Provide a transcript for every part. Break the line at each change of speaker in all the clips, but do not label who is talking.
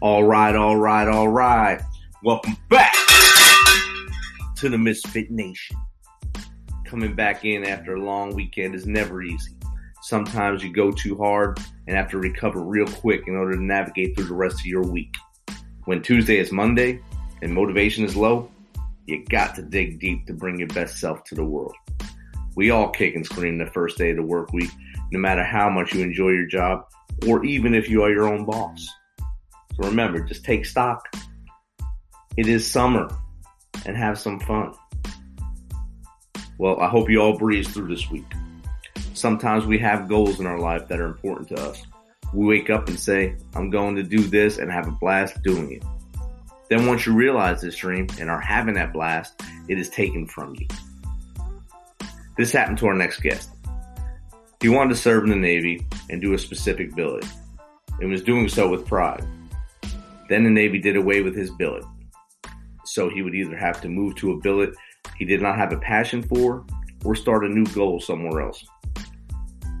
All right, all right, all right. Welcome back to the Misfit Nation. Coming back in after a long weekend is never easy. Sometimes you go too hard and have to recover real quick in order to navigate through the rest of your week. When Tuesday is Monday and motivation is low, you got to dig deep to bring your best self to the world. We all kick and scream the first day of the work week, no matter how much you enjoy your job or even if you are your own boss. Remember, just take stock. It is summer and have some fun. Well, I hope you all breeze through this week. Sometimes we have goals in our life that are important to us. We wake up and say, I'm going to do this and have a blast doing it. Then once you realize this dream and are having that blast, it is taken from you. This happened to our next guest. He wanted to serve in the Navy and do a specific billet and was doing so with pride. Then the Navy did away with his billet. So he would either have to move to a billet he did not have a passion for or start a new goal somewhere else.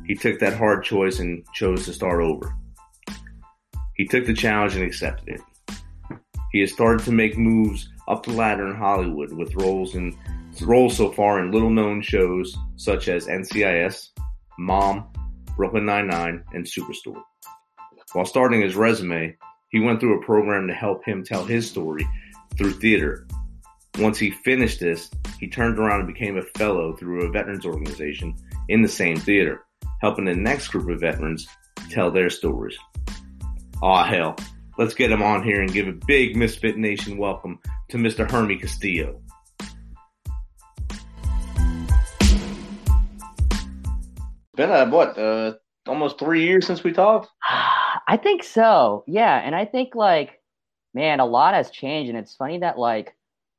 He took that hard choice and chose to start over. He took the challenge and accepted it. He has started to make moves up the ladder in Hollywood with roles in roles so far in little known shows such as NCIS, Mom, Brooklyn Nine-Nine, and Superstore. While starting his resume, he went through a program to help him tell his story through theater. Once he finished this, he turned around and became a fellow through a veterans organization in the same theater, helping the next group of veterans tell their stories. Aw, hell. Let's get him on here and give a big Misfit Nation welcome to Mr. Hermie Castillo. Been a, what, uh, almost three years since we talked?
I think so. Yeah. And I think like, man, a lot has changed. And it's funny that like,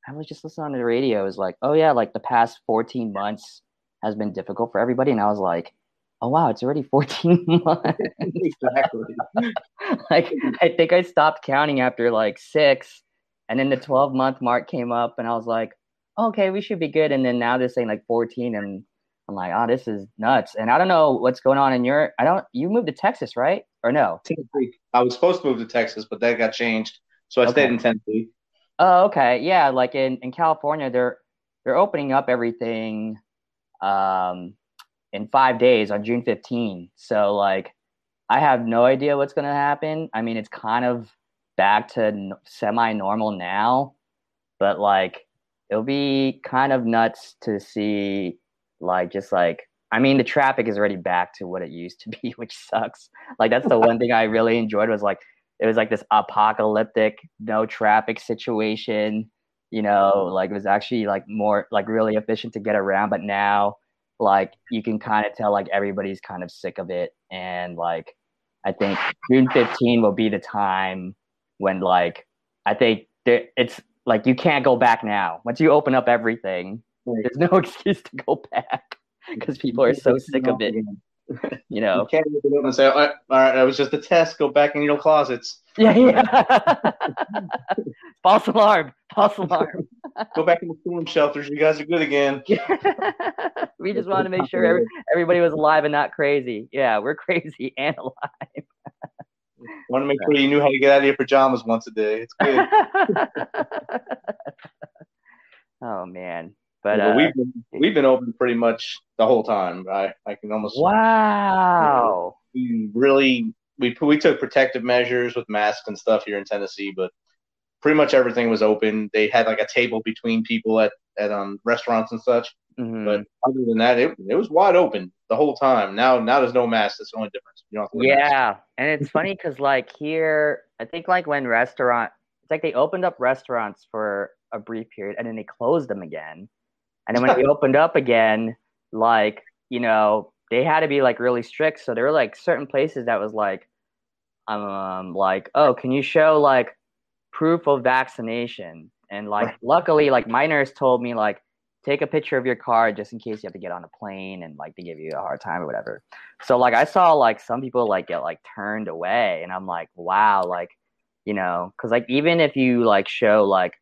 I was just listening on the radio. It was like, oh yeah, like the past 14 months has been difficult for everybody. And I was like, oh wow, it's already 14 months. exactly. like I think I stopped counting after like six. And then the 12 month mark came up and I was like, okay, we should be good. And then now they're saying like 14 and I'm like, oh, this is nuts. And I don't know what's going on in your I don't you moved to Texas, right? Or no?
Tennessee. I was supposed to move to Texas, but that got changed. So I okay. stayed in Tennessee.
Oh, okay. Yeah, like in, in California, they're they're opening up everything um, in five days on June 15. So like, I have no idea what's gonna happen. I mean, it's kind of back to semi normal now, but like, it'll be kind of nuts to see like just like I mean, the traffic is already back to what it used to be, which sucks. Like that's the one thing I really enjoyed was like it was like this apocalyptic no traffic situation you know like it was actually like more like really efficient to get around but now like you can kind of tell like everybody's kind of sick of it. And like i think june 15 will be the time when like i think there, it's like you can't go back now. Once you open up everything there's no excuse to go back because people are so sick of it you know,
you can't open up and say, all right, all right, that was just a test. Go back in your closets.
Yeah, yeah. false alarm. False alarm.
Go back in the storm shelters. You guys are good again.
we just wanted to make sure every, everybody was alive and not crazy. Yeah, we're crazy and alive.
Want to make sure you knew how to get out of your pajamas once a day. It's good.
oh man, but
yeah, uh, we've been we've been open pretty much the whole time. I I can almost
wow.
we really we we took protective measures with masks and stuff here in Tennessee, but pretty much everything was open. They had like a table between people at at um restaurants and such. Mm-hmm. But other than that, it it was wide open the whole time. Now now there's no mask. That's the only difference. You know.
Yeah, and it's funny because like here, I think like when restaurant, it's like they opened up restaurants for a brief period and then they closed them again. And then when they opened up again, like, you know, they had to be like really strict. So there were like certain places that was like, um, like, oh, can you show like proof of vaccination? And like, luckily, like my nurse told me like, take a picture of your card just in case you have to get on a plane and like they give you a hard time or whatever. So like I saw like some people like get like turned away, and I'm like, wow, like, you know, because like even if you like show like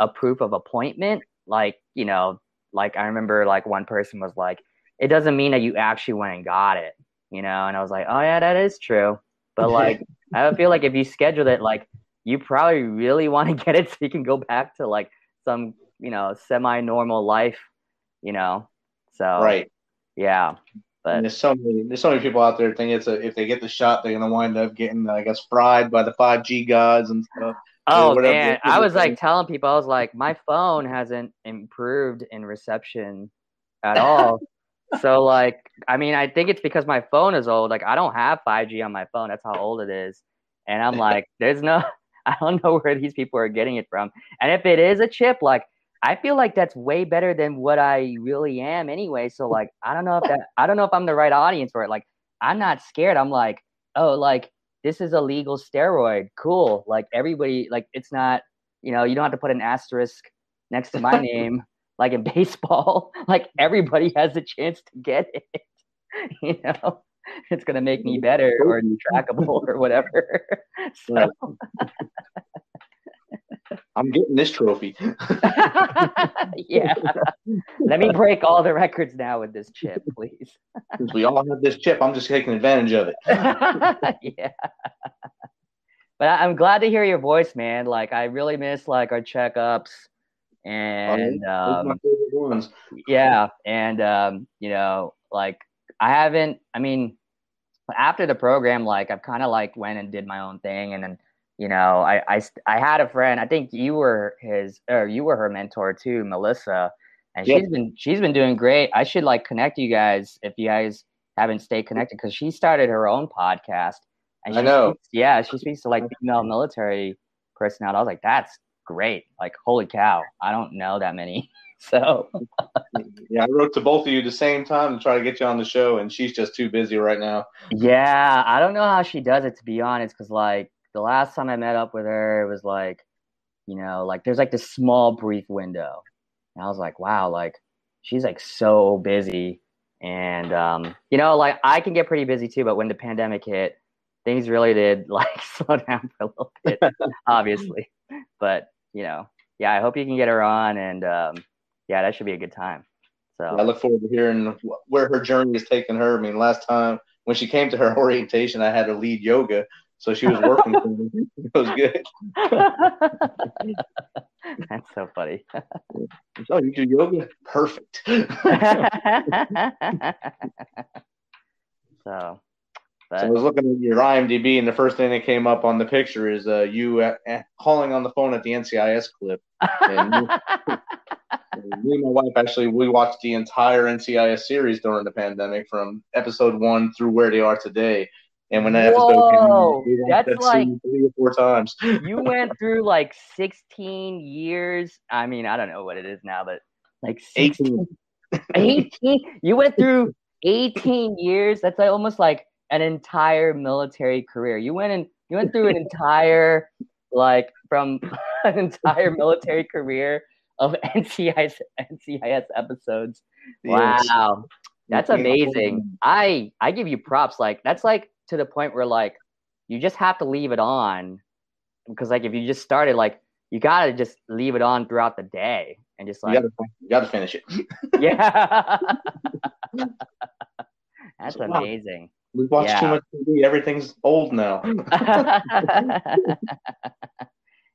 a proof of appointment, like you know like I remember like one person was like, it doesn't mean that you actually went and got it, you know? And I was like, oh yeah, that is true. But like, I feel like if you schedule it, like you probably really want to get it so you can go back to like some you know semi normal life, you know. So
right,
yeah. But
and there's so many there's so many people out there think it's a if they get the shot they're gonna wind up getting I guess fried by the five G gods and stuff.
Oh man, I was like telling people I was like my phone hasn't improved in reception at all. so like I mean I think it's because my phone is old. Like I don't have 5G on my phone. That's how old it is. And I'm like there's no I don't know where these people are getting it from. And if it is a chip like I feel like that's way better than what I really am anyway. So like I don't know if that I don't know if I'm the right audience for it. Like I'm not scared. I'm like, oh, like this is a legal steroid. Cool. Like everybody like it's not, you know, you don't have to put an asterisk next to my name like in baseball. like everybody has a chance to get it. you know? It's gonna make me better or trackable or whatever. so
I'm getting this trophy.
yeah. Let me break all the records now with this chip, please.
Since we all have this chip, I'm just taking advantage of it.
yeah. But I'm glad to hear your voice, man. Like I really miss like our checkups and um, yeah, and um, you know, like I haven't. I mean, after the program, like I've kind of like went and did my own thing, and then you know, I, I, I had a friend. I think you were his, or you were her mentor too, Melissa, and she's been she's been doing great. I should like connect you guys if you guys haven't stayed connected because she started her own podcast.
And I know.
Speaks, yeah, she speaks to like female military personnel. I was like, that's great. Like, holy cow, I don't know that many. So
yeah, I wrote to both of you the same time to try to get you on the show, and she's just too busy right now.
Yeah, I don't know how she does it to be honest, because like the last time I met up with her, it was like, you know, like there's like this small brief window. And I was like, wow, like she's like so busy. And um, you know, like I can get pretty busy too, but when the pandemic hit, things really did like slow down for a little bit, obviously. But you know, yeah, I hope you can get her on and um, yeah, that should be a good time. So
I look forward to hearing where her journey has taken her. I mean, last time when she came to her orientation, I had to lead yoga so she was working for me. It was good.
That's so funny.
oh, you do yoga? Perfect.
so,
but... so I was looking at your IMDb, and the first thing that came up on the picture is uh, you uh, calling on the phone at the NCIS clip. And me, me and my wife actually we watched the entire NCIS series during the pandemic, from episode one through where they are today. And when that Whoa, episode came we
that's that like
three or four times.
you went through like 16 years. I mean, I don't know what it is now, but like 16, 18. 18 you went through 18 years. That's like almost like an entire military career. You went and you went through an entire like from an entire military career of NCIS NCIS episodes. Yes. Wow. That's amazing. I I give you props. Like that's like to the point where like you just have to leave it on because like if you just started like you gotta just leave it on throughout the day and just like
you gotta, you gotta finish it.
yeah, that's amazing.
We watch yeah. too much TV. Everything's old now.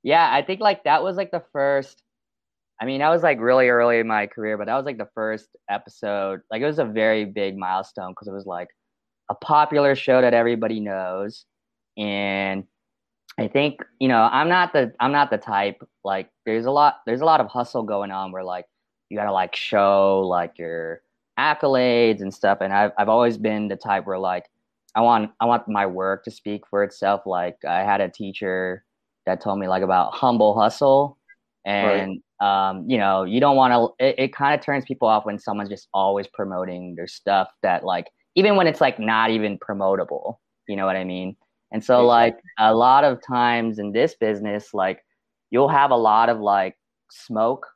yeah, I think like that was like the first. I mean, that was like really early in my career, but that was like the first episode. Like it was a very big milestone because it was like a popular show that everybody knows. And i think you know i'm not the i'm not the type like there's a lot there's a lot of hustle going on where like you gotta like show like your accolades and stuff. And i've, I've always been the type where like i want i want my work to speak for itself. Like i had a teacher that told me like about humble hustle. And right. um, you know you don't want to it, it kind of turns people off when someone's just always promoting their stuff that like even when it's like not even promotable you know what i mean? And so like a lot of times in this business like you'll have a lot of like smoke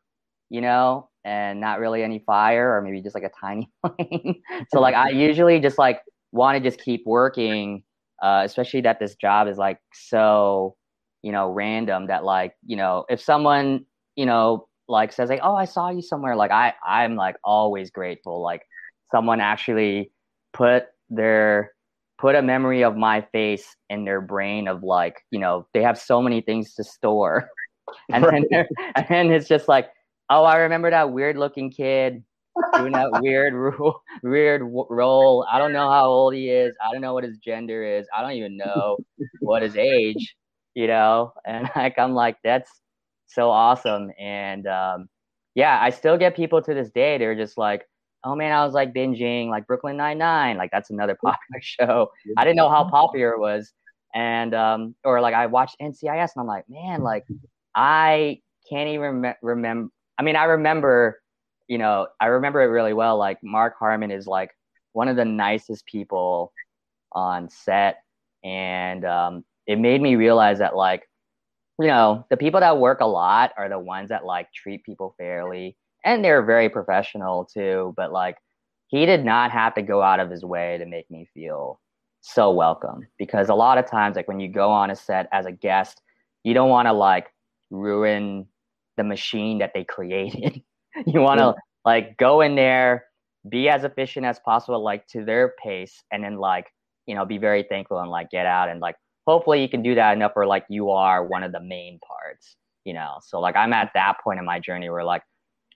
you know and not really any fire or maybe just like a tiny flame. So like i usually just like want to just keep working uh, especially that this job is like so you know random that like you know if someone you know like says like oh i saw you somewhere like i i'm like always grateful like someone actually put their put a memory of my face in their brain of like, you know, they have so many things to store. And right. then and then it's just like, oh, I remember that weird looking kid doing that weird weird role. I don't know how old he is. I don't know what his gender is. I don't even know what his age, you know. And like I'm like, that's so awesome. And um, yeah, I still get people to this day. They're just like, oh man, I was like binging like Brooklyn Nine Nine. Like that's another popular show. I didn't know how popular it was. And um, or like I watched NCIS and I'm like, man, like I can't even rem- remember. I mean, I remember, you know, I remember it really well. Like Mark Harmon is like one of the nicest people on set, and um, it made me realize that like, you know, the people that work a lot are the ones that like treat people fairly and they're very professional too. But like, he did not have to go out of his way to make me feel so welcome because a lot of times, like when you go on a set as a guest, you don't want to like ruin the machine that they created. you want to yeah. like go in there, be as efficient as possible, like to their pace, and then like you know be very thankful and like get out and like hopefully you can do that enough where like you are one of the main parts. You know, so like I'm at that point in my journey where like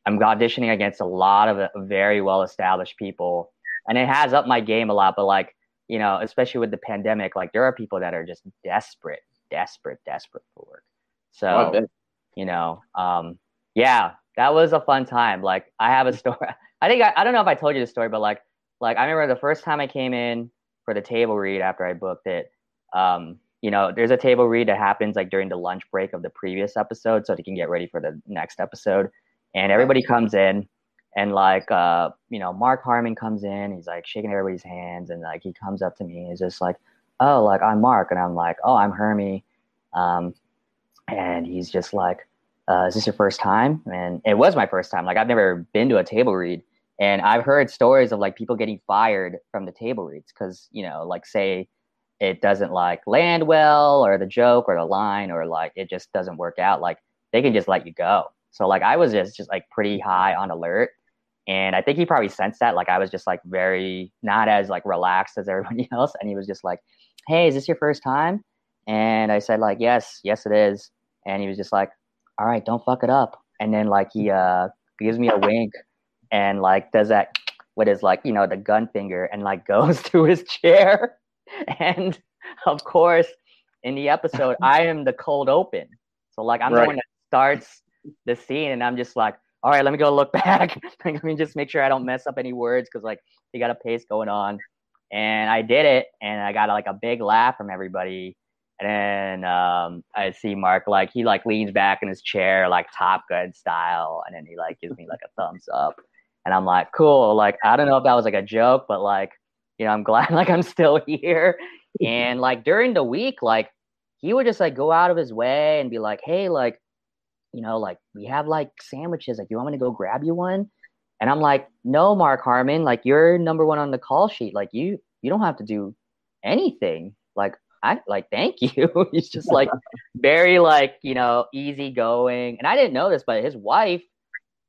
I'm auditioning against a lot of very well established people, and it has up my game a lot. But like you know, especially with the pandemic, like there are people that are just desperate, desperate, desperate for work. So oh, you know, um, yeah, that was a fun time. Like I have a story. I think I, I don't know if I told you the story, but like like I remember the first time I came in for the table read after I booked it. Um, you know, there's a table read that happens like during the lunch break of the previous episode, so they can get ready for the next episode and everybody comes in and like uh you know mark harmon comes in he's like shaking everybody's hands and like he comes up to me and he's just like oh like i'm mark. And i'm like oh i'm hermie. Um and he's just like uh, is this your first time? And it was my first time. Like i've never been to a table read. And i've heard stories of like people getting fired from the table reads because you know like say it doesn't like land well or the joke or the line or like it just doesn't work out. Like they can just let you go so like I was just just like pretty high on alert. And I think he probably sensed that. Like I was just like very not as like relaxed as everybody else. And he was just like, Hey, is this your first time? And I said, like, yes, yes it is. And he was just like, All right, don't fuck it up. And then like he uh gives me a wink and like does that with his like, you know, the gun finger and like goes to his chair. And of course, in the episode, I am the cold open. So like I'm right. the one that starts the scene and I'm just like, all right, let me go look back. let me just make sure I don't mess up any words because like you got a pace going on. And I did it and I got like a big laugh from everybody. And then um, I see Mark like he like leans back in his chair like Top Gun style, and then he like gives me like a thumbs up, and I'm like, cool. Like I don't know if that was like a joke, but like you know I'm glad like I'm still here. and like during the week, like he would just like go out of his way and be like, hey, like you know, like we have like sandwiches. Like, you want me to go grab you one? And I'm like, no, Mark Harmon, like you're number one on the call sheet. Like you, you don't have to do anything. Like I like, thank you. He's just like very like, you know, easy going. And I didn't know this, but his wife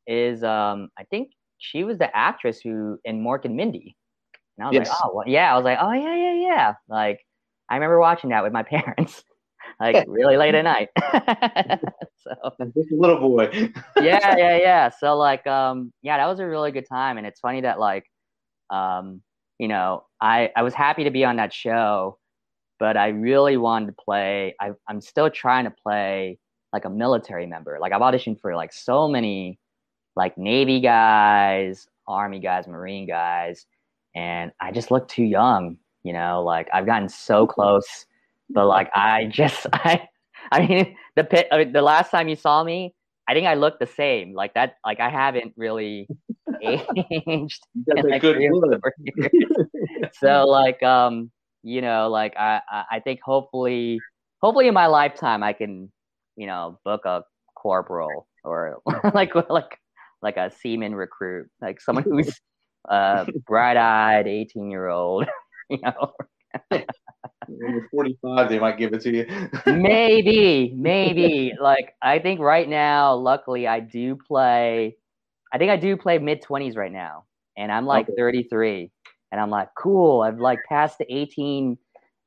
is, um, I think she was the actress who in Mork and Mindy. And I was yes. like, oh, well, yeah. I was like, oh yeah, yeah, yeah. Like I remember watching that with my parents like really late at night.
so just a little boy.
yeah, yeah, yeah. So like, um, yeah, that was a really good time, and it's funny that like, um, you know, I I was happy to be on that show, but I really wanted to play. I I'm still trying to play like a military member. Like I've auditioned for like so many, like Navy guys, Army guys, Marine guys, and I just look too young. You know, like I've gotten so close but like I just I I mean the pit I mean, the last time you saw me, I think I looked the same. Like that like I haven't really aged. in, like, good so like um you know like I I think hopefully hopefully in my lifetime I can you know book a corporal or like like like a seaman recruit like someone who's uh bright-eyed 18 year old you know
when you're 45, they might give it to you.
maybe, maybe. Like I think right now, luckily, I do play. I think I do play mid 20s right now, and I'm like okay. 33. and I'm like, cool. I've like passed the 18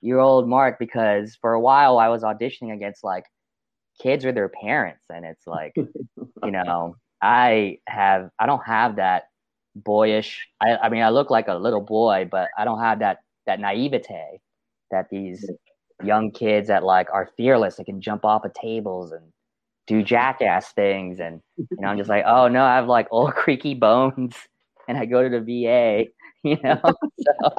year old mark because for a while I was auditioning against like kids or their parents, and it's like, you know, I have I don't have that boyish. I, I mean, I look like a little boy, but I don't have that that naivete that these young kids that like are fearless. They can jump off of tables and do jackass things, and you know, I'm just like, oh no, I have like old creaky bones, and I go to the VA. You know, so,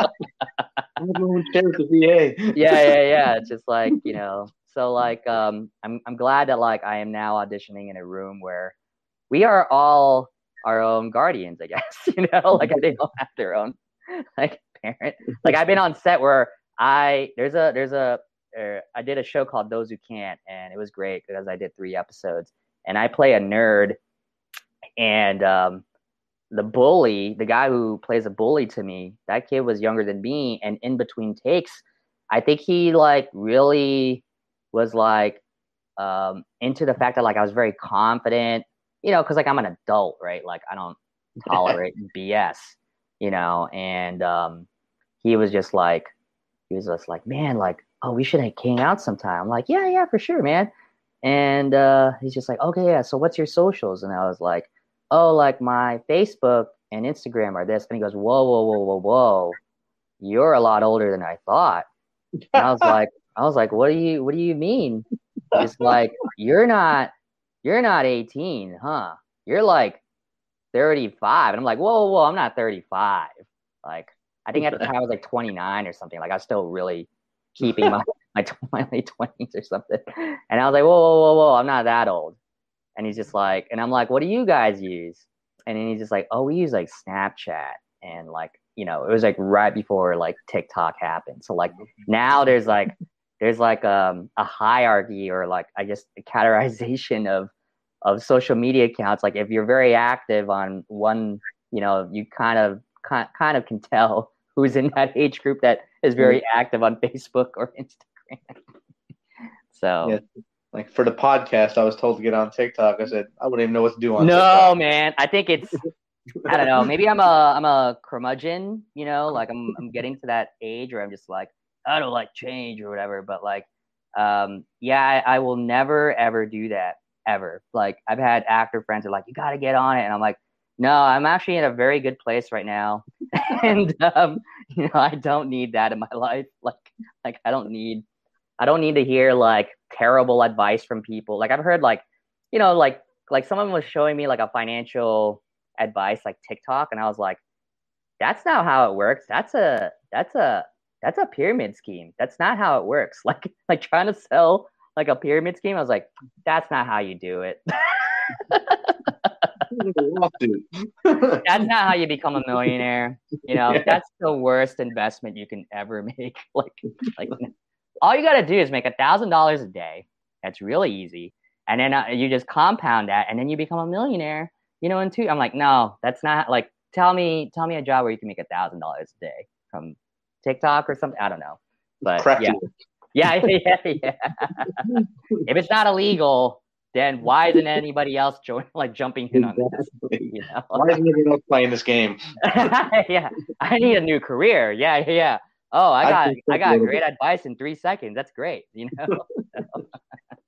the VA.
yeah, yeah, yeah. It's just like you know. So like, um, I'm I'm glad that like I am now auditioning in a room where we are all our own guardians, I guess. You know, like they don't have their own like parent. Like I've been on set where I there's a there's a uh, I did a show called Those Who Can't, and it was great because I did three episodes, and I play a nerd, and um, the bully, the guy who plays a bully to me, that kid was younger than me, and in between takes, I think he like really was like um, into the fact that like I was very confident, you know, because like I'm an adult, right? Like I don't tolerate BS, you know, and um, he was just like, he was just like, man, like, oh, we should hang out sometime. I'm like, yeah, yeah, for sure, man. And uh, he's just like, okay, yeah. So what's your socials? And I was like, oh, like my Facebook and Instagram are this. And he goes, whoa, whoa, whoa, whoa, whoa, you're a lot older than I thought. And I was like, I was like, what do you, what do you mean? It's like you're not, you're not 18, huh? You're like 35. And I'm like, whoa, whoa, I'm not 35. Like, I think at the time I was like 29 or something. Like, I was still really keeping my, my, my late 20s or something. And I was like, whoa, whoa, whoa, whoa, I'm not that old. And he's just like, and I'm like, what do you guys use? And then he's just like, oh, we use like Snapchat. And like, you know, it was like right before like TikTok happened. So like now there's like, there's like um, a hierarchy or like, I guess, a categorization of, of social media accounts. Like if you're very active on one, you know, you kind of, kind of can tell who's in that age group that is very active on Facebook or Instagram. so
Yeah. Like for the podcast, I was told to get on TikTok. I said I wouldn't even know what to do on
no,
TikTok.
man. I think it's I don't know. Maybe I'm a I'm a curmudgeon, you know, like I'm I'm getting to that age where I'm just like I don't like change or whatever. But like, um, yeah, I, I will never ever do that ever. Like I've had actor friends who are like, you got to get on it, and I'm like, no, I'm actually in a very good place right now, and um, you know, I don't need that in my life. Like like I don't need I don't need to hear like terrible advice from people. Like I've heard like, you know, like like someone was showing me like a financial advice like TikTok and I was like, that's not how it works. That's a that's a that's a pyramid scheme. That's not how it works. Like like trying to sell like a pyramid scheme. I was like, that's not how you do it. That's not how you become a millionaire. You know,
Yeah.
that's the worst investment you can ever make. Like, like all you got to do is make a thousand dollars a day. That's really easy, and then uh, you just compound that, and then you become a millionaire. You know, in two. I'm like, no, that's not like. Tell me, tell me a job where you can make a thousand dollars a day from TikTok or something. I don't know, but yeah, yeah, yeah, yeah. if it's not illegal, then why isn't anybody else join, like jumping in on this? You know?
Why isn't everyone else playing this game?
yeah, I need a new career. Yeah, yeah, yeah. Oh, I
I
got,
think
I got great advice in three seconds. That's great. You know.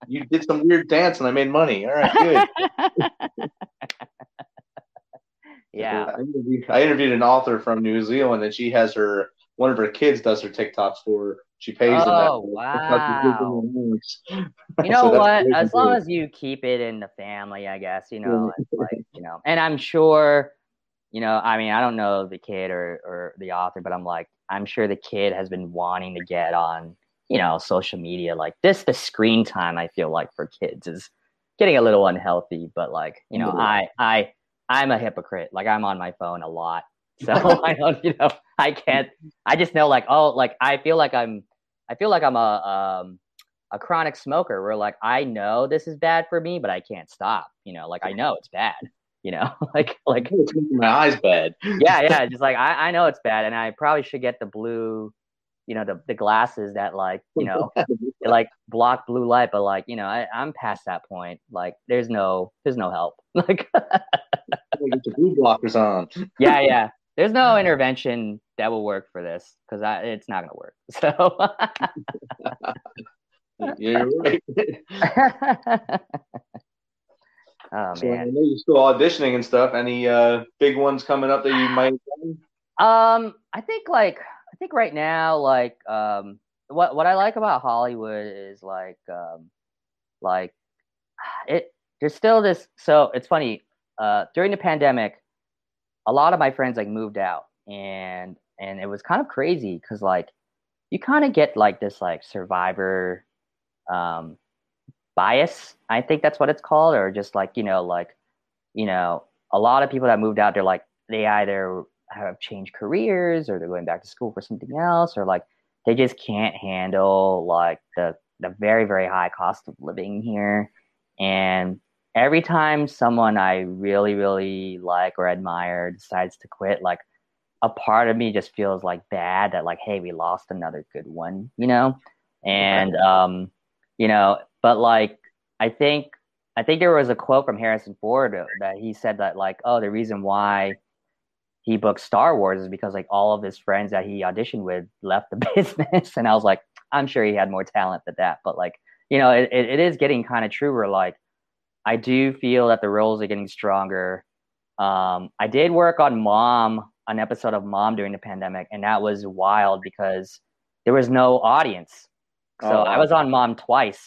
You did some weird dance and I made money. All right, good.
yeah.
I interviewed, I interviewed an author from New Zealand, and she has her one of her kids does her TikToks for her. She pays them.
Oh,
way. That's how she gives them
wow. You know
So
what? As long
do.
as you keep it in the family, I guess. You know, like you know, and I'm sure. You know, I mean, I don't know the kid or or the author, but I'm like, I'm sure the kid has been wanting to get on, you know, social media. Like this, the screen time I feel like for kids is getting a little unhealthy. But like, you know,
Yeah.
I I I'm a hypocrite. Like I'm on my phone a lot, so I don't, you know, I can't. I just know like, oh, like I feel like I'm, I feel like I'm a um a chronic smoker where like I know this is bad for me, but I can't stop. You know, like I know it's bad. You know, like like
It's making my eyes bad.
yeah, yeah. Just like I, I know it's bad, and I probably should get the blue, you know, the the glasses that like you know like block blue light. But like you know, I, I'm past that point. Like there's no there's no help. Like
Get your blue blockers on.
yeah, yeah. There's no intervention that will work for this because it's not gonna work.
So you're right.
oh
So I
man.
know you're still auditioning and stuff. Any uh, big ones coming up that you might?
Um, I think like I think right now, like um, what what I like about Hollywood is like um, like it. There's still this. So it's funny. Uh, during the pandemic, a lot of my friends like moved out, and and it was kind of crazy because like you kind of get like this like survivor um bias. I think that's what it's called, or just like you know like you know a lot of people that moved out, they're like they either have changed careers or they're going back to school for something else or like they just can't handle like the the very very high cost of living here and every time someone i really really like or admire decides to quit like a part of me just feels like bad that like hey we lost another good one you know? And um you know but like i think i think there was a quote from harrison ford that he said that like oh the reason why he booked Star Wars is because like all of his friends that he auditioned with left the business, and I was like, I'm sure he had more talent than that, but like you know, it, it is getting kind of true. Where like I do feel that the roles are getting stronger. Um, I did work on Mom, an episode of Mom during the pandemic, and that was wild because there was no audience. So
Oh,
I was on Mom twice,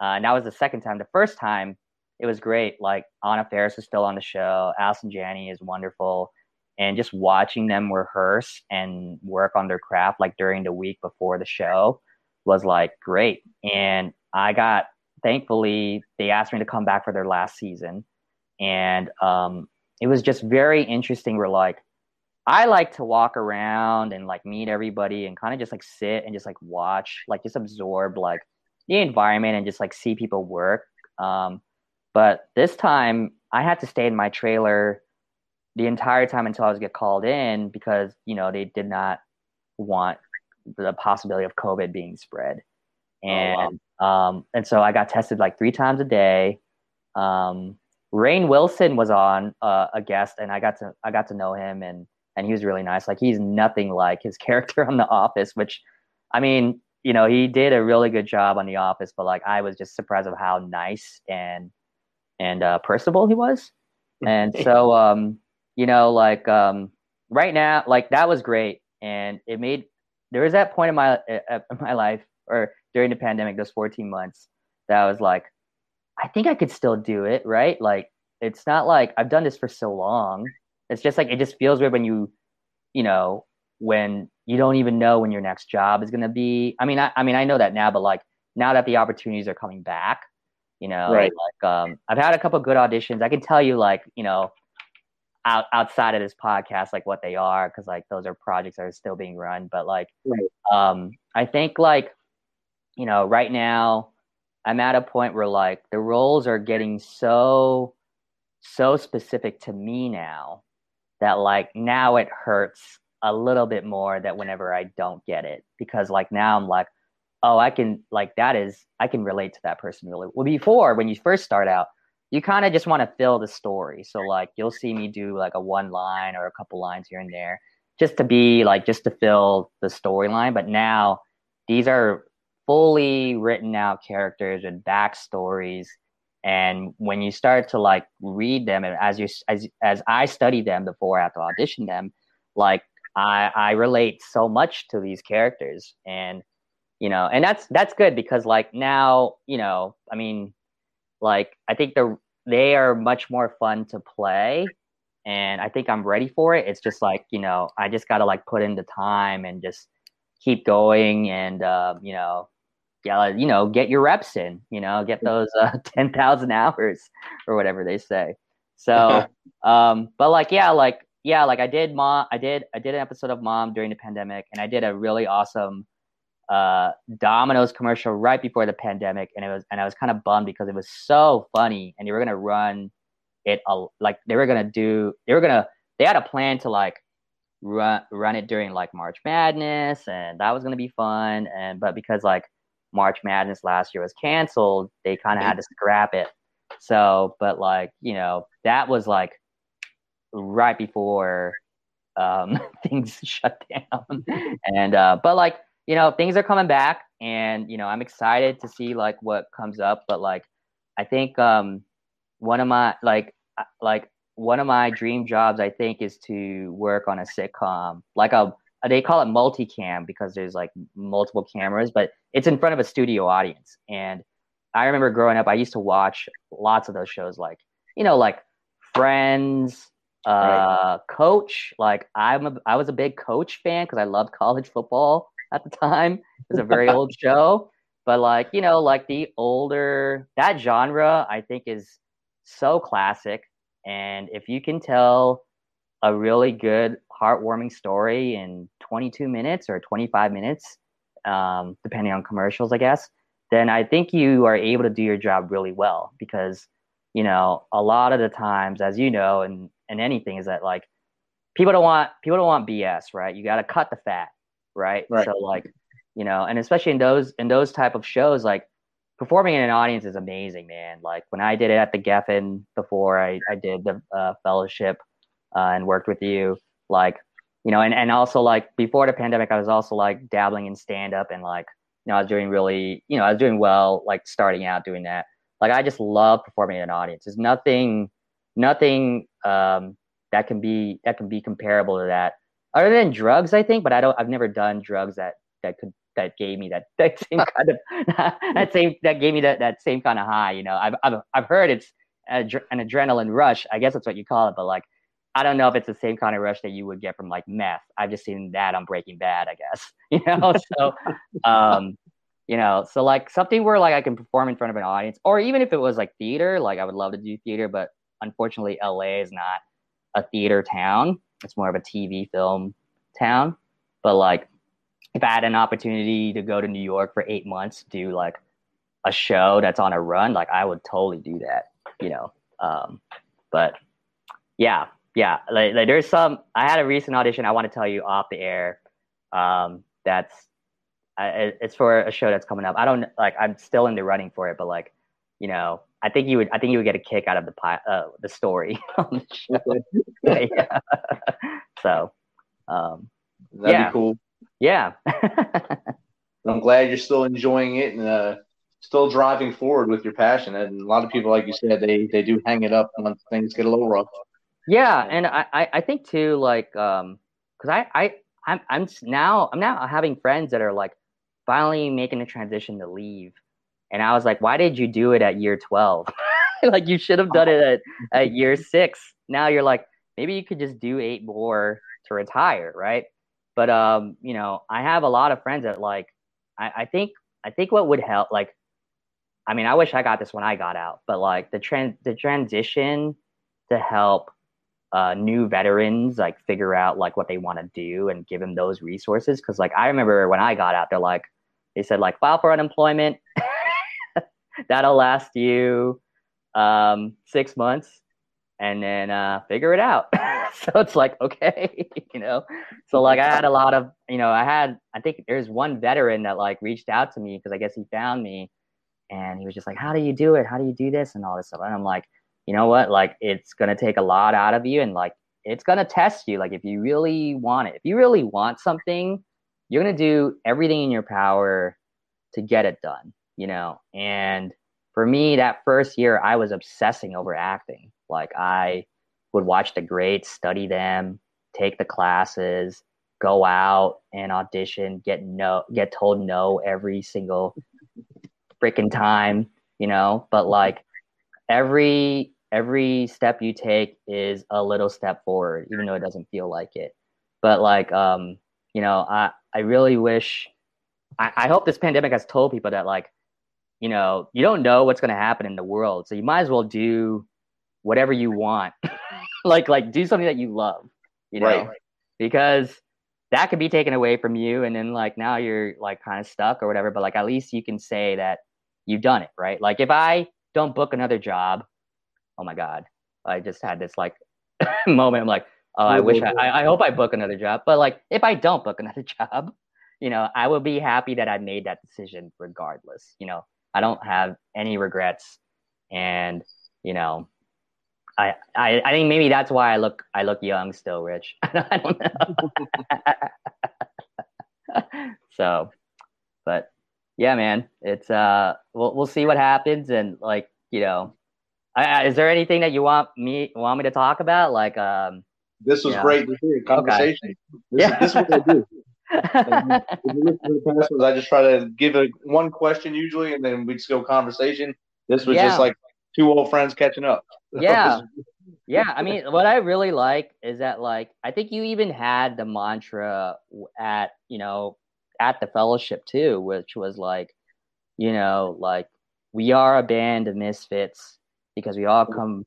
uh, and that was the second time. The first time it was great. Like Anna Faris is still on the show. Allison Janney is wonderful and just watching them rehearse and work on their craft like during the week before the show was like great and i got thankfully they asked me to come back for their last season. And um, it was just very interesting we're like i like to walk around and like meet everybody and kind of just like sit and just like watch like just absorb like the environment and just like see people work. Um, but this time i had to stay in my trailer the entire time until I was get called in because you know they did not want the possibility of COVID being spread, and um, and so I got tested like three times a day. Um, Rainn Wilson was on uh, a guest, and I got to I got to know him, and and he was really nice. Like he's nothing like his character on The Office, which I mean, you know, he did a really good job on The Office, but like I was just surprised of how nice and and uh, personable he was, and so um you know like um right now like that was great and it made there was that point in my uh, in my life or during the pandemic those 14 months that I was like I think I could still do it right? Like it's not like I've done this for so long. It's just like it just feels weird when you you know when you don't even know when your next job is going to be. I mean I, I mean I know that now but like now that the opportunities are coming back you know
Right.
like um I've had a couple good auditions. I can tell you like you know out outside of this podcast like what they are because like those are projects that are still being run. But like
Right.
um i think like you know right now i'm at a point where like the roles are getting so so specific to me now that like now it hurts a little bit more that whenever i don't get it because like now i'm like oh i can like that is i can relate to that person really well before when you first start out you kind of just want to fill the story. So like you'll see me do like a one line or a couple lines here and there just to be like just to fill the storyline. But now these are fully written out characters with backstories. And when you start to like read them and as you as as I study them before I have to audition them, like I I relate so much to these characters. And you know and that's that's good because like now you know i mean like i think the they are much more fun to play. And i think i'm ready for it. It's just like you know i just gotta like put in the time and just keep going and uh, you know yeah you know get your reps in you know get those uh, 10000 hours or whatever they say. So um but like yeah like yeah like i did mom i did i did an episode of mom during the pandemic and i did a really awesome uh Domino's commercial right before the pandemic and it was and I was kind of bummed because it was so funny and they were going to run it a, like they were going to do they were going to they had a plan to like run run it during like March Madness and that was going to be fun and but because like March Madness last year was canceled they kind of had to scrap it so but like you know that was like right before um, things shut down. and uh, but like you know, things are coming back, and you know, I'm excited to see like what comes up. But like, I think um, one of my like like one of my dream jobs, I think, is to work on a sitcom, like a they call it multicam because there's like multiple cameras, but it's in front of a studio audience. And I remember growing up, I used to watch lots of those shows, like you know, like Friends, uh, right. Coach. Like I'm a, I was a big Coach fan because I loved college football at the time. It was a very old show, but like you know, like the older that genre, I think is so classic. And if you can tell a really good, heartwarming story in 22 minutes or 25 minutes, um, depending on commercials, I guess, then I think you are able to do your job really well because you know a lot of the times as you know and and anything is that like people don't want people don't want bs right you got to cut the fat right? right so like you know and especially in those in those type of shows like performing in an audience is amazing man. Like when i did it at the geffen before i, I did the uh, fellowship uh, and worked with you like you know and, and also like before the pandemic i was also like dabbling in stand up and like you know i was doing really you know i was doing well like starting out doing that. Like i just love performing in an audience. There's nothing nothing um that can be that can be comparable to that. Other than drugs, I think, but I don't. I've never done drugs that that could that gave me that that same kind of that same that gave me that that same kind of high. You know, I've I've I've heard it's an adrenaline rush. I guess that's what you call it, but like I don't know if it's the same kind of rush that you would get from like meth. I've just seen that on Breaking Bad, I guess. You know, so um, you know, so like something where like I can perform in front of an audience, or even if it was like theater, like I would love to do theater, but unfortunately, LA is not a theater town. It's more of a TV film town. But like, if I had an opportunity to go to New York for eight months, do like a show that's on a run, like I would totally do that, you know. Um, but yeah, yeah, like, like, there's some. I had a recent audition. I want to tell you off the air. Um, that's I, it's for a show that's coming up. I don't like. I'm still in the running for it, but like, you know, I think you would. I think you would get a kick out of the uh, the story on the yeah. So, um,
that'd yeah. be cool.
Yeah.
I'm glad you're still enjoying it and uh, still driving forward with your passion. And a lot of people, like you said, they they do hang it up once things get a little rough.
Yeah, and I I think too like um because I I I'm I'm now I'm now having friends that are like finally making the transition to leave and I was like, why did you do it at year 12? like you should have done it at, at year six. Now you're like, maybe you could just do eight more to retire, right? But um, you know, I have a lot of friends that like I, I think I think what would help like I mean, I wish I got this when I got out, but like the trend the transition to help uh, new veterans like figure out like what they want to do and give them those resources. Because like i remember when i got out they're like they said like file for unemployment. That'll last you um, six months and then uh, figure it out. so it's like, okay, you know. So like I had a lot of, you know, I had I think there's one veteran that like reached out to me because I guess he found me and he was just like, How do you do it? How do you do this? And all this stuff. And I'm like, you know what? Like it's gonna take a lot out of you and like it's gonna test you. Like if you really want it, if you really want something, you're gonna do everything in your power to get it done you know. And for me, that first year, I was obsessing over acting. Like I would watch the greats, study them, take the classes, go out and audition, get no, get told no every single freaking time, you know. But like every every step you take is a little step forward, even though it doesn't feel like it. But like, um, you know, I I really wish. I, I hope this pandemic has told people that like you know, you don't know what's going to happen in the world. So you might as well do whatever you want. like, like do something that you love, you know, right. because that could be taken away from you. And then like, now you're like kind of stuck or whatever, but like, at least you can say that you've done it. Right. Like if I don't book another job, oh my God, I just had this like moment. I'm like, oh, I wish I, I hope I book another job. But like, if I don't book another job, you know, I will be happy that I made that decision regardless, you know, I don't have any regrets. And, you know, I, I I think maybe that's why I look I look young still, Rich. I don't know. so, but yeah, man, it's uh, we'll we'll see what happens, and like you know, I, is there anything that you want me want me to talk about? Like, um,
this was great to hear conversation. Okay. This, yeah. this is what I do. I just try to give a one question usually, and then we just go conversation. This was yeah. just like two old friends catching up.
Yeah, yeah. I mean, what I really like is that like I think you even had the mantra at you know at the fellowship too, which was like, you know, like we are a band of misfits because we all come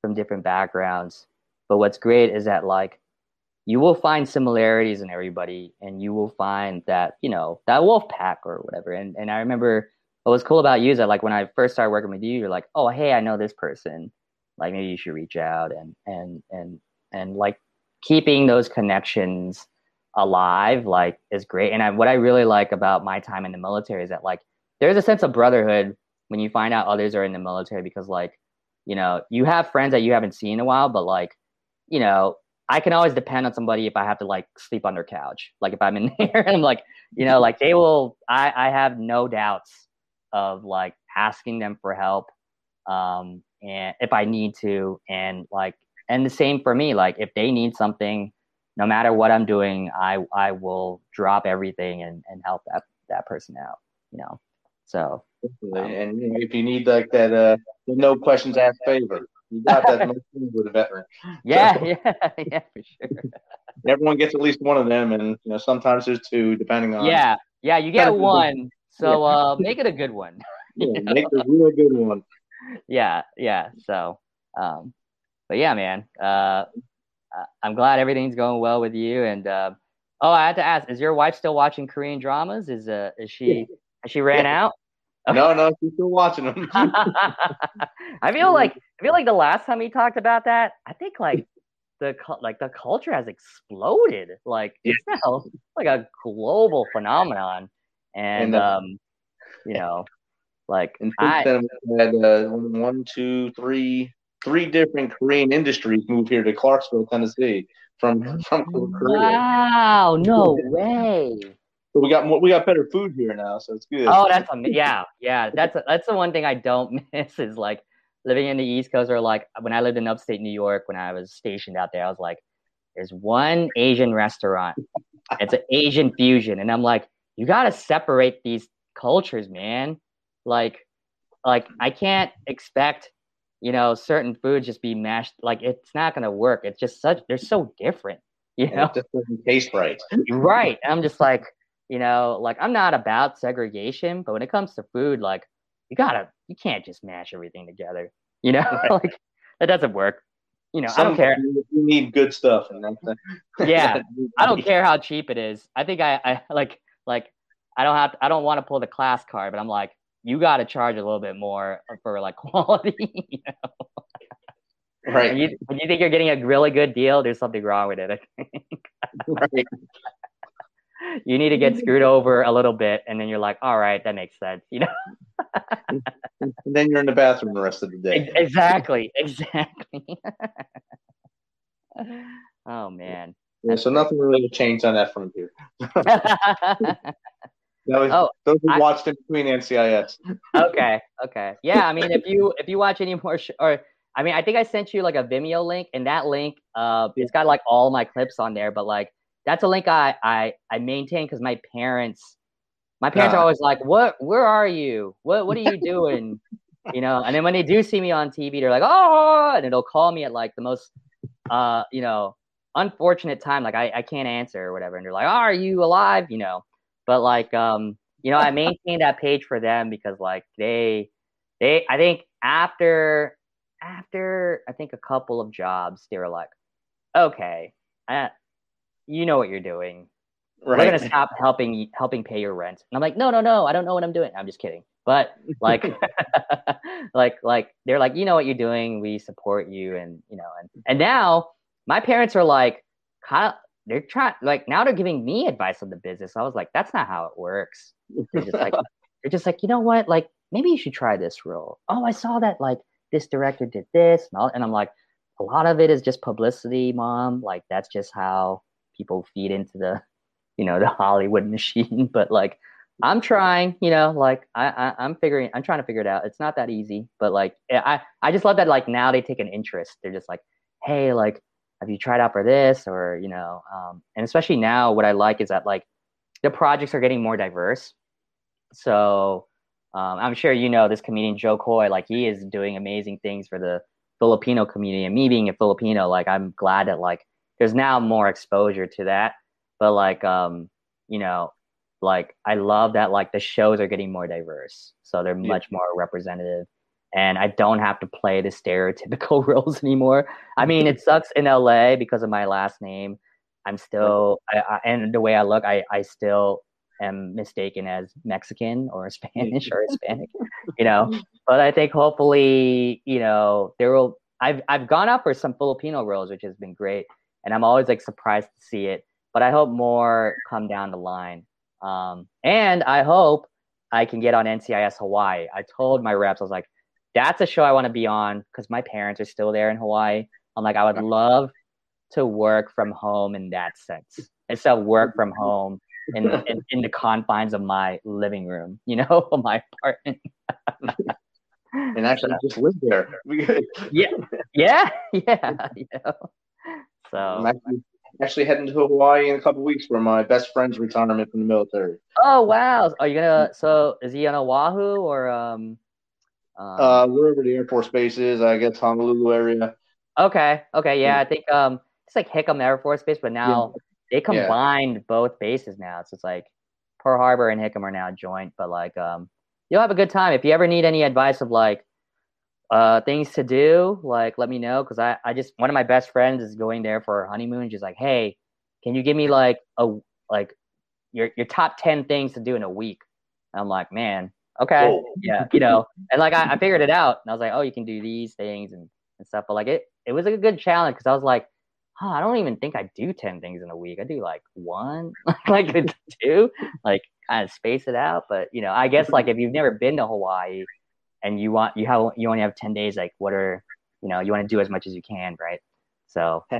from different backgrounds. But what's great is that like you will find similarities in everybody and you will find that, you know, that wolf pack or whatever. And and I remember what was cool about you is that like when I first started working with you, you're like, oh hey, I know this person. Like maybe you should reach out and and and and like keeping those connections alive like is great. And I, what I really like about my time in the military is that like there's a sense of brotherhood when you find out others are in the military because like you know you have friends that you haven't seen in a while, but like you know I can always depend on somebody if I have to like sleep on their couch. Like if I'm in there and I'm like, you know, like they will I, I have no doubts of like asking them for help um and if I need to and like and the same for me like if they need something no matter what I'm doing I I will drop everything and and help that that person out you know so
um, and if you need like that uh no questions asked favor you got that with a veteran.
Yeah, yeah, yeah, for sure.
Everyone gets at least one of them, and you know sometimes there's two, depending on.
Yeah, yeah, you get one, so uh, make it a good one.
yeah, make it a real good one.
Yeah, yeah. So, um, but yeah, man, uh, I'm glad everything's going well with you. And uh, oh, I had to ask: Is your wife still watching Korean dramas? Is uh, is she? Has she ran out?
No, no, she's still watching them.
I feel like I feel like the last time we talked about that, I think like the like the culture has exploded. Like it's now like a global phenomenon, and, and uh, um, you know, like
and I had uh, one, two, three, three different Korean industries move here to Clarksville, Tennessee, from from Korea.
Wow! No way.
But we got more, we got better food here now, so it's good.
Oh, that's a, yeah, yeah. That's that's the one thing I don't miss is like living in the East Coast or like when I lived in upstate New York when I was stationed out there. I was like, there's one Asian restaurant. It's an Asian fusion, and I'm like, you got to separate these cultures, man. Like, like I can't expect you know certain foods just be mashed. Like it's not gonna work. It's just such they're so different. You know, it
just doesn't taste right.
right. I'm just like, you know, like I'm not about segregation, but when it comes to food, like you gotta, you can't just mash everything together. You know, right. like that doesn't work. You know, Some I don't care.
You need good stuff, and that's
yeah. I don't care how cheap it is. I think I, I like, like I don't have, to, I don't want to pull the class card, but I'm like, you got to charge a little bit more for like quality. You know?
Right.
When you, when you think you're getting a really good deal, there's something wrong with it. I think. right you need to get screwed over a little bit, and then you're like, all right, that makes sense, you know.
and then you're in the bathroom the rest of the day.
Exactly, exactly. oh man.
Yeah, so nothing really changed on that front here. Was, oh, those who I, watched in between NCIS.
okay, okay, yeah. I mean, if you if you watch any more, sh- or I mean, I think I sent you like a Vimeo link, and that link, uh, it's got like all my clips on there. But like, that's a link I I, I maintain because my parents my parents uh, are always like, "What? Where are you? What? What are you doing?" you know. And then when they do see me on TV, they're like, "Oh!" and it'll call me at like the most, uh, you know, unfortunate time. Like I, I can't answer or whatever, and they're like, oh, "Are you alive?" You know. But like, um, you know, I maintain that page for them because like they, they, I think after, after I think a couple of jobs, they were like, "Okay, I, you know what you're doing. Right. We're gonna stop helping helping pay your rent. And I'm like, no, no, no, I don't know what I'm doing. I'm just kidding. But like, like, like they're like, you know what you're doing. We support you, and you know, and and now my parents are like, kind of, they're trying like now they're giving me advice on the business. I was like, that's not how it works. They're just like, they're just like, you know what, like maybe you should try this role. Oh, I saw that like this director did this and all, and I'm like, a lot of it is just publicity, mom. Like that's just how people feed into the, you know, the Hollywood machine. But like, I'm trying, you know, like I, I I'm figuring, I'm trying to figure it out. It's not that easy, but like I I just love that like now they take an interest. They're just like, hey, like have you tried out for this or you know, um, and especially now, what I like is that like the projects are getting more diverse. So um, I'm sure you know this comedian Jo Koy, like he is doing amazing things for the Filipino community. And me being a Filipino, like I'm glad that like there's now more exposure to that. But like um, you know, like I love that like the shows are getting more diverse. So they're yeah. much more representative. And I don't have to play the stereotypical roles anymore. I mean, it sucks in LA because of my last name. I'm still, I, I, and the way I look, I, I still am mistaken as Mexican or Spanish or Hispanic, you know. But I think hopefully, you know, there will. I've I've gone up for some Filipino roles, which has been great, and I'm always like surprised to see it. But I hope more come down the line, um, and I hope I can get on NCIS Hawaii. I told my reps, I was like, that's a show I want to be on because my parents are still there in Hawaii. I'm like, I would love to work from home in that sense instead of work from home in, in, in the confines of my living room, you know, my apartment.
and actually so, just live there.
yeah, yeah, yeah. You know? So
I'm actually, actually heading to Hawaii in a couple weeks for my best friend's retirement from the military.
Oh wow! Are you gonna? So is he on Oahu or um?
um uh, wherever the Air Force Base is, I guess Honolulu area.
Okay. Okay. Yeah, I think um, it's like Hickam Air Force Base, but now yeah. they combined yeah. both bases now. So it's like Pearl Harbor and Hickam are now joint, but like um, you'll have a good time if you ever need any advice of like uh things to do. Like let me know because I I just one of my best friends is going there for her honeymoon. She's like, hey, can you give me like a like your your top ten things to do in a week? And I'm like, man, okay, Whoa. yeah, you know, and like I, I figured it out, and I was like, oh, you can do these things and and stuff. But like it, it was a good challenge because I was like, huh, I don't even think I do 10 things in a week. I do like one, like two, like kind of space it out. But, you know, I guess like if you've never been to Hawaii and you want, you have, you only have 10 days, like what are, you know, you want to do as much as you can, right? So,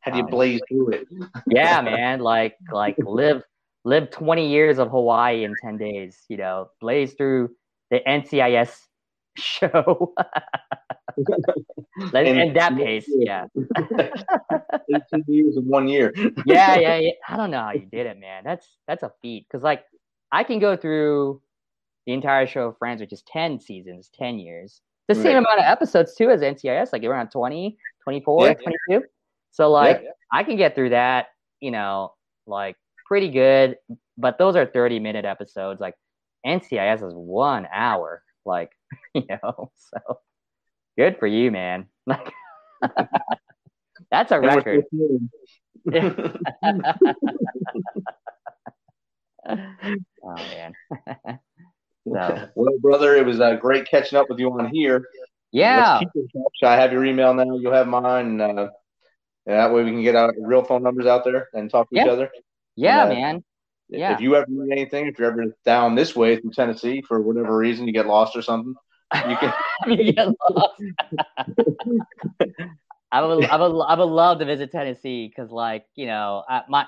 how do you um, blaze through it?
yeah, man. Like, like live, live 20 years of Hawaii in 10 days, you know, blaze through the NCIS show. Let and, that pace, yeah.
18 years in one year.
yeah, yeah, yeah. I don't know how you did it, man. That's that's a feat. Cause like I can go through the entire show of Friends, which is 10 seasons, 10 years. The right. same amount of episodes too as NCIS, like around 20, 24, yeah, 22. Yeah. So like yeah, I can get through that, you know, like pretty good. But those are 30 minute episodes. Like NCIS is one hour. Like, you know, so good for you, man. Like that's a record. oh man.
So. Well, brother, it was uh, great catching up with you on here.
Yeah.
I have your email now. You'll have mine. Uh, that way we can get our real phone numbers out there and talk to
yeah.
each other.
Yeah, and, uh, man. Yeah.
If you ever need anything, if you're ever down this way through Tennessee for whatever reason, you get lost or something, you can. you get lost.
I would, I would, I would love to visit Tennessee because, like, you know, I, my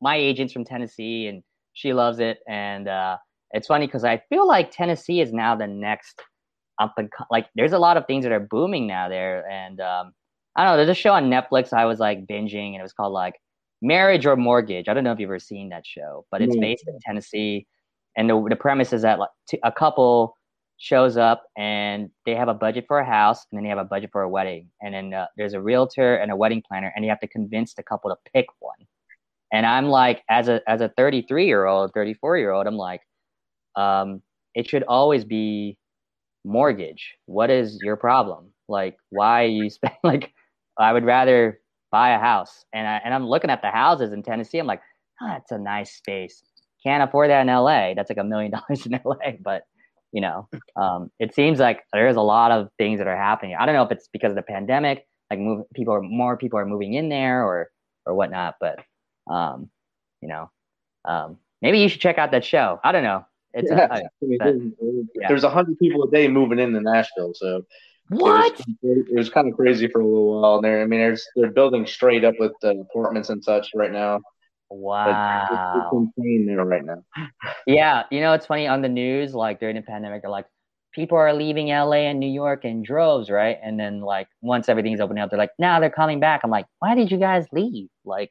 my agent's from Tennessee and she loves it, and uh, it's funny because I feel like Tennessee is now the next up and like. There's a lot of things that are booming now there, and um, I don't know. There's a show on Netflix I was like binging, and it was called like Marriage or Mortgage. I don't know if you've ever seen that show, but it's mm-hmm. based in Tennessee, and the the premise is that like t- a couple shows up and they have a budget for a house and then they have a budget for a wedding and then uh, there's a realtor and a wedding planner and you have to convince the couple to pick one and i'm like as a as a 33 year old 34 year old i'm like um, it should always be mortgage. What is your problem? Like why you spend like i would rather buy a house. And I, and i'm looking at the houses in tennessee. I'm like oh, that's a nice space. Can't afford that in la that's like a million dollars in la but you know, um, it seems like there's a lot of things that are happening. I don't know if it's because of the pandemic, like move, people are more people are moving in there or or whatnot, but um, you know, um, maybe you should check out that show. I don't know. It's
yeah, but, yeah. there's a hundred people a day moving into Nashville, so
What?
It was, it was, kind of crazy for a little while there. I mean, there's they're building straight up with the apartments and such right now.
Wow.
It's, it's insane there right now.
Yeah, you know it's funny on the news like during the pandemic they're like people are leaving LA and New York in droves, right? And then like once everything's opening up, they're like, now they're coming back. I'm like, why did you guys leave? Like,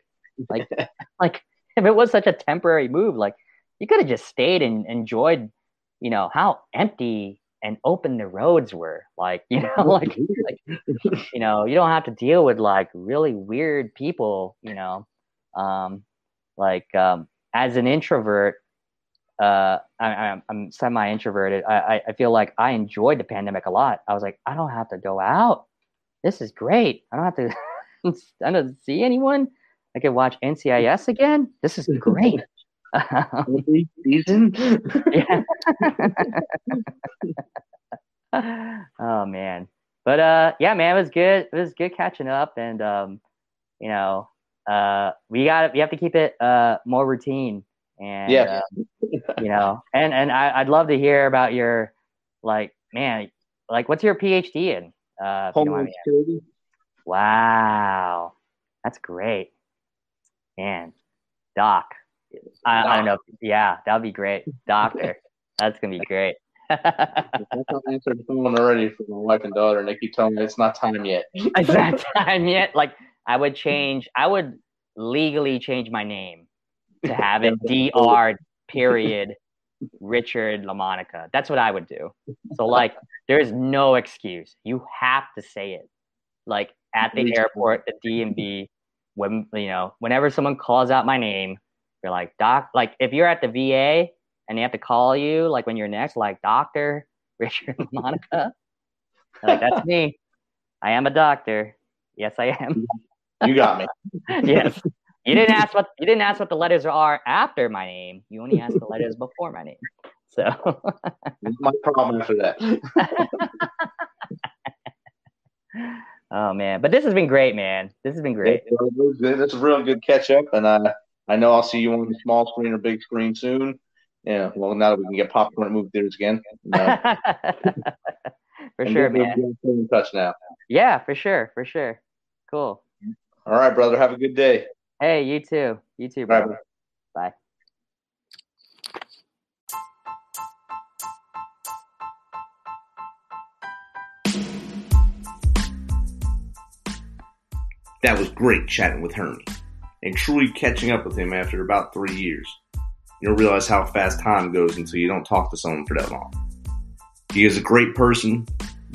like, like if it was such a temporary move, like you could have just stayed and enjoyed, you know, how empty and open the roads were. Like, you know, like, like you know, you don't have to deal with like really weird people, you know. Um, like um, as an introvert, uh, I, am semi introverted. I, I feel like I enjoyed the pandemic a lot. I was like, I don't have to go out. This is great. I don't have to. I don't see anyone. I can watch NCIS again. This is great.
Season.
oh man, but uh, yeah, man, it was good. It was good catching up, and um, you know, uh, we got we have to keep it uh more routine and
yeah,
uh, you know, and and I, would love to hear about your like man, like what's your PhD in? Uh,
Homeland security.
Wow, that's great, man. Doc, I, I don't know. Yeah, that'd be great, doctor. that's gonna be great.
I answered the phone already for my wife and daughter, and they keep telling me it's not time yet.
it's not time yet. Like I would change. I would legally change my name to have it Dr. Period Richard LaMonica. That's what I would do. So like, there's no excuse. You have to say it. Like at the airport, the DMV, when you know, whenever someone calls out my name, you're like doc. Like if you're at the VA and they have to call you, like when you're next, like Doctor Richard monica like that's me. I am a doctor. Yes, I am.
You got me.
yes. You didn't ask what you didn't ask what the letters are after my name. You only asked the letters before my name. So
my problem after that.
oh man, but this has been great, man. This has been great.
Is a real good catch up, and I I know I'll see you on the small screen or big screen soon. Yeah, well, now that we can get popcorn at movie theaters again.
for sure, man.
In touch now.
Yeah, for sure, for sure. Cool.
All right, brother. Have a good day.
Hey, you too. You too, bro. Bye.
That was great chatting with Hermie and truly catching up with him after about three years. You'll realize how fast time goes until you don't talk to someone for that long. He is a great person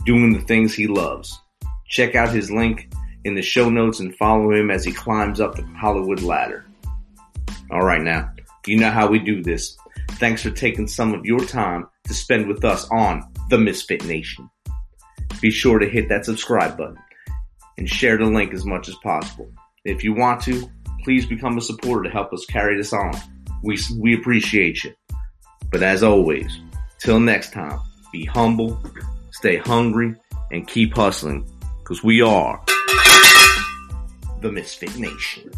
doing the things he loves. Check out his link in the show notes and follow him as he climbs up the Hollywood ladder. All right, now, you know how we do this. Thanks for taking some of your time to spend with us on The Misfit Nation. Be sure to hit that subscribe button and share the link as much as possible. If you want to, please become a supporter to help us carry this on. We, we appreciate you. But as always, till next time, be humble, stay hungry, and keep hustling because we are the Misfit Nation.